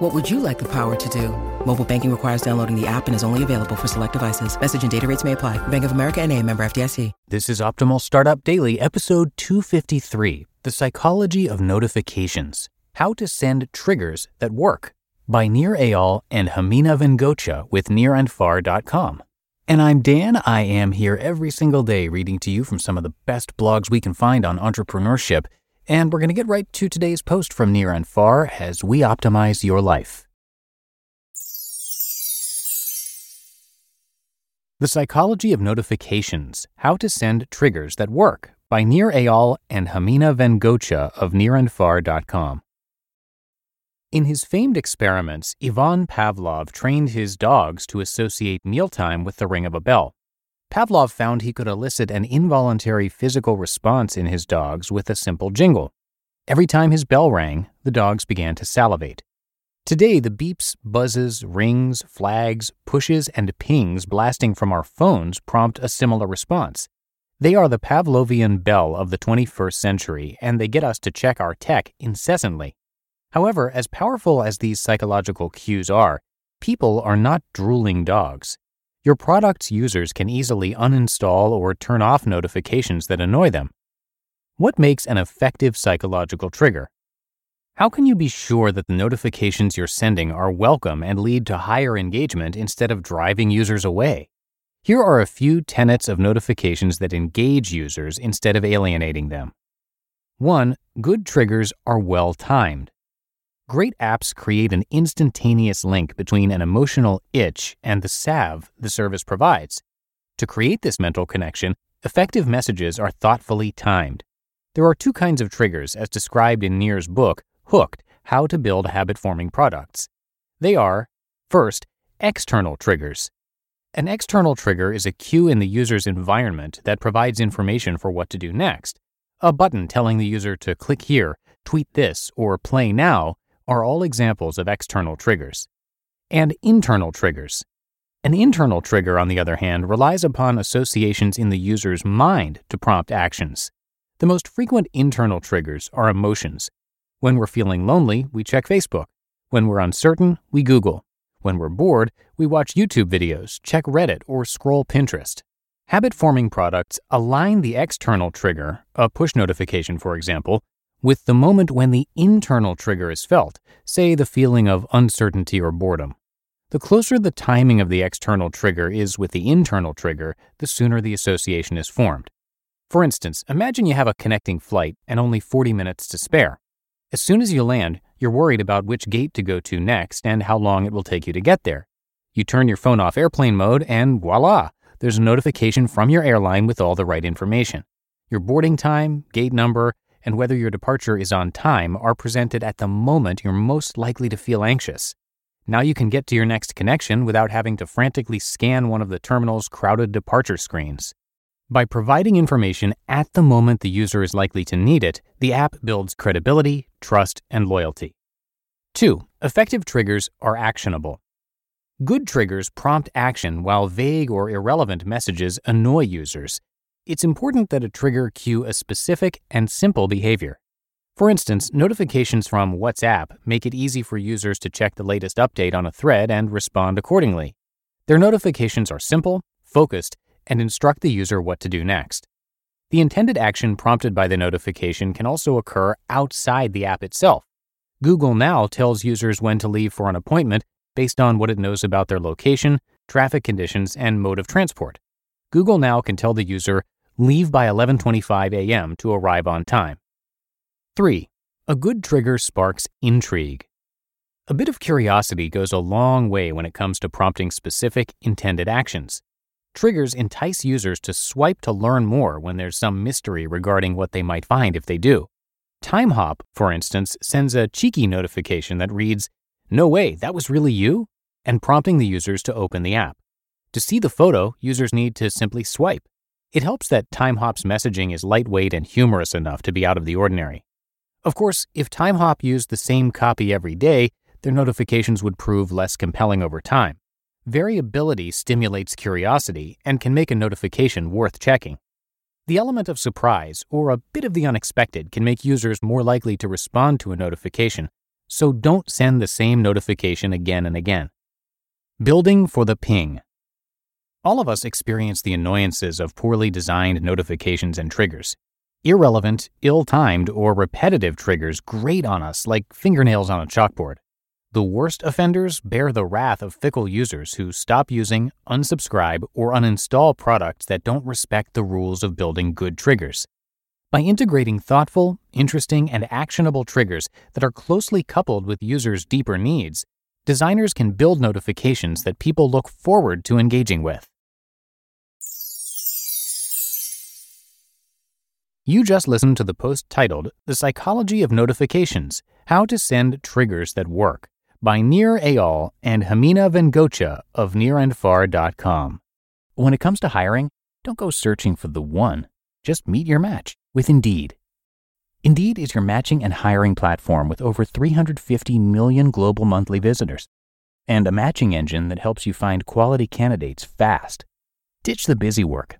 What would you like the power to do? Mobile banking requires downloading the app and is only available for select devices. Message and data rates may apply. Bank of America and a member FDIC. This is Optimal Startup Daily, episode 253 The Psychology of Notifications How to Send Triggers That Work by Nir Eyal and Ximena Vengoechea with nirandfar.com. And I'm Dan. I am here every single day reading to you from some of the best blogs we can find on entrepreneurship. And we're going to get right to today's post from Nir and Far as we optimize your life. The Psychology of Notifications How to Send Triggers That Work by Nir Eyal and Ximena Vengoechea of nirandfar.com. In his famed experiments, Ivan Pavlov trained his dogs to associate mealtime with the ring of a bell. Pavlov found he could elicit an involuntary physical response in his dogs with a simple jingle. Every time his bell rang, the dogs began to salivate. Today, the beeps, buzzes, rings, flags, pushes, and pings blasting from our phones prompt a similar response. They are the Pavlovian bell of the 21st century, and they get us to check our tech incessantly. However, as powerful as these psychological cues are, people are not drooling dogs. Your product's users can easily uninstall or turn off notifications that annoy them. What makes an effective psychological trigger? How can you be sure that the notifications you're sending are welcome and lead to higher engagement instead of driving users away? Here are a few tenets of notifications that engage users instead of alienating them. 1. Good triggers are well timed. Great apps create an instantaneous link between an emotional itch and the salve the service provides. To create this mental connection, effective messages are thoughtfully timed. There are two kinds of triggers, as described in Nir's book, Hooked How to Build Habit Forming Products. They are, first, external triggers. An external trigger is a cue in the user's environment that provides information for what to do next. A button telling the user to click here, tweet this, or play now are all examples of external triggers. And internal triggers. An internal trigger, on the other hand, relies upon associations in the user's mind to prompt actions. The most frequent internal triggers are emotions. When we're feeling lonely, we check Facebook. When we're uncertain, we Google. When we're bored, we watch YouTube videos, check Reddit, or scroll Pinterest. Habit forming products align the external trigger, a push notification, for example, with the moment when the internal trigger is felt, say the feeling of uncertainty or boredom. The closer the timing of the external trigger is with the internal trigger, the sooner the association is formed. For instance, imagine you have a connecting flight and only 40 minutes to spare. As soon as you land, you're worried about which gate to go to next and how long it will take you to get there. You turn your phone off airplane mode, and voila, there's a notification from your airline with all the right information. Your boarding time, gate number, and whether your departure is on time are presented at the moment you're most likely to feel anxious. Now you can get to your next connection without having to frantically scan one of the terminal's crowded departure screens. By providing information at the moment the user is likely to need it, the app builds credibility, trust, and loyalty. 2. Effective triggers are actionable. Good triggers prompt action while vague or irrelevant messages annoy users it's important that a trigger cue a specific and simple behavior. For instance, notifications from WhatsApp make it easy for users to check the latest update on a thread and respond accordingly. Their notifications are simple, focused, and instruct the user what to do next. The intended action prompted by the notification can also occur outside the app itself. Google Now tells users when to leave for an appointment based on what it knows about their location, traffic conditions, and mode of transport. Google Now can tell the user Leave by 11:25 a.m. to arrive on time. 3. A good trigger sparks intrigue. A bit of curiosity goes a long way when it comes to prompting specific intended actions. Triggers entice users to swipe to learn more when there's some mystery regarding what they might find if they do. TimeHop, for instance, sends a cheeky notification that reads, No way, that was really you? and prompting the users to open the app. To see the photo, users need to simply swipe. It helps that TimeHop's messaging is lightweight and humorous enough to be out of the ordinary. Of course, if TimeHop used the same copy every day, their notifications would prove less compelling over time. Variability stimulates curiosity and can make a notification worth checking. The element of surprise, or a bit of the unexpected, can make users more likely to respond to a notification, so don't send the same notification again and again. Building for the ping. All of us experience the annoyances of poorly designed notifications and triggers. Irrelevant, ill timed, or repetitive triggers grate on us like fingernails on a chalkboard. The worst offenders bear the wrath of fickle users who stop using, unsubscribe, or uninstall products that don't respect the rules of building good triggers. By integrating thoughtful, interesting, and actionable triggers that are closely coupled with users' deeper needs, designers can build notifications that people look forward to engaging with. You just listened to the post titled The Psychology of Notifications How to Send Triggers That Work by Nir Eyal and Ximena Vengoechea of nirandfar.com. When it comes to hiring, don't go searching for the one. Just meet your match with Indeed. Indeed is your matching and hiring platform with over 350 million global monthly visitors and a matching engine that helps you find quality candidates fast. Ditch the busy work.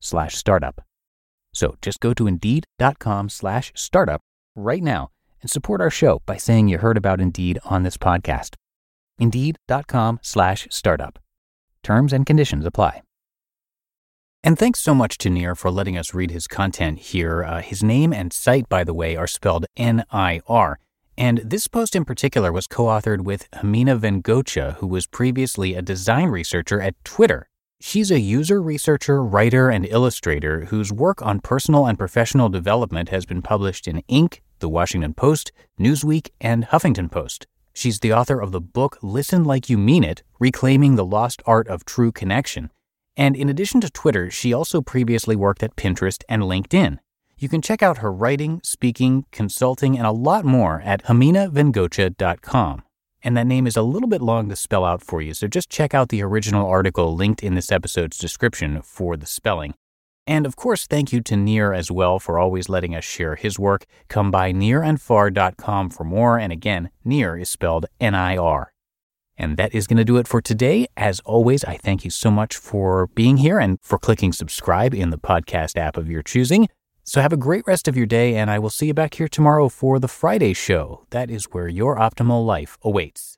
slash startup. So just go to indeed.com slash startup right now and support our show by saying you heard about Indeed on this podcast. Indeed.com slash startup. Terms and conditions apply. And thanks so much to Nir for letting us read his content here. Uh, his name and site, by the way, are spelled N I R. And this post in particular was co authored with Ximena Vengoechea, who was previously a design researcher at Twitter. She's a user researcher, writer, and illustrator whose work on personal and professional development has been published in Inc., The Washington Post, Newsweek, and Huffington Post. She's the author of the book Listen Like You Mean It Reclaiming the Lost Art of True Connection and in addition to Twitter, she also previously worked at Pinterest and LinkedIn. You can check out her writing, speaking, consulting, and a lot more at ximenavengoechea.com. And that name is a little bit long to spell out for you, so just check out the original article linked in this episode's description for the spelling. And of course, thank you to Nir as well for always letting us share his work. Come by nirandfar.com for more. And again, Nir is spelled N I R. And that is going to do it for today. As always, I thank you so much for being here and for clicking subscribe in the podcast app of your choosing. So have a great rest of your day, and I will see you back here tomorrow for the Friday show. That is where your optimal life awaits.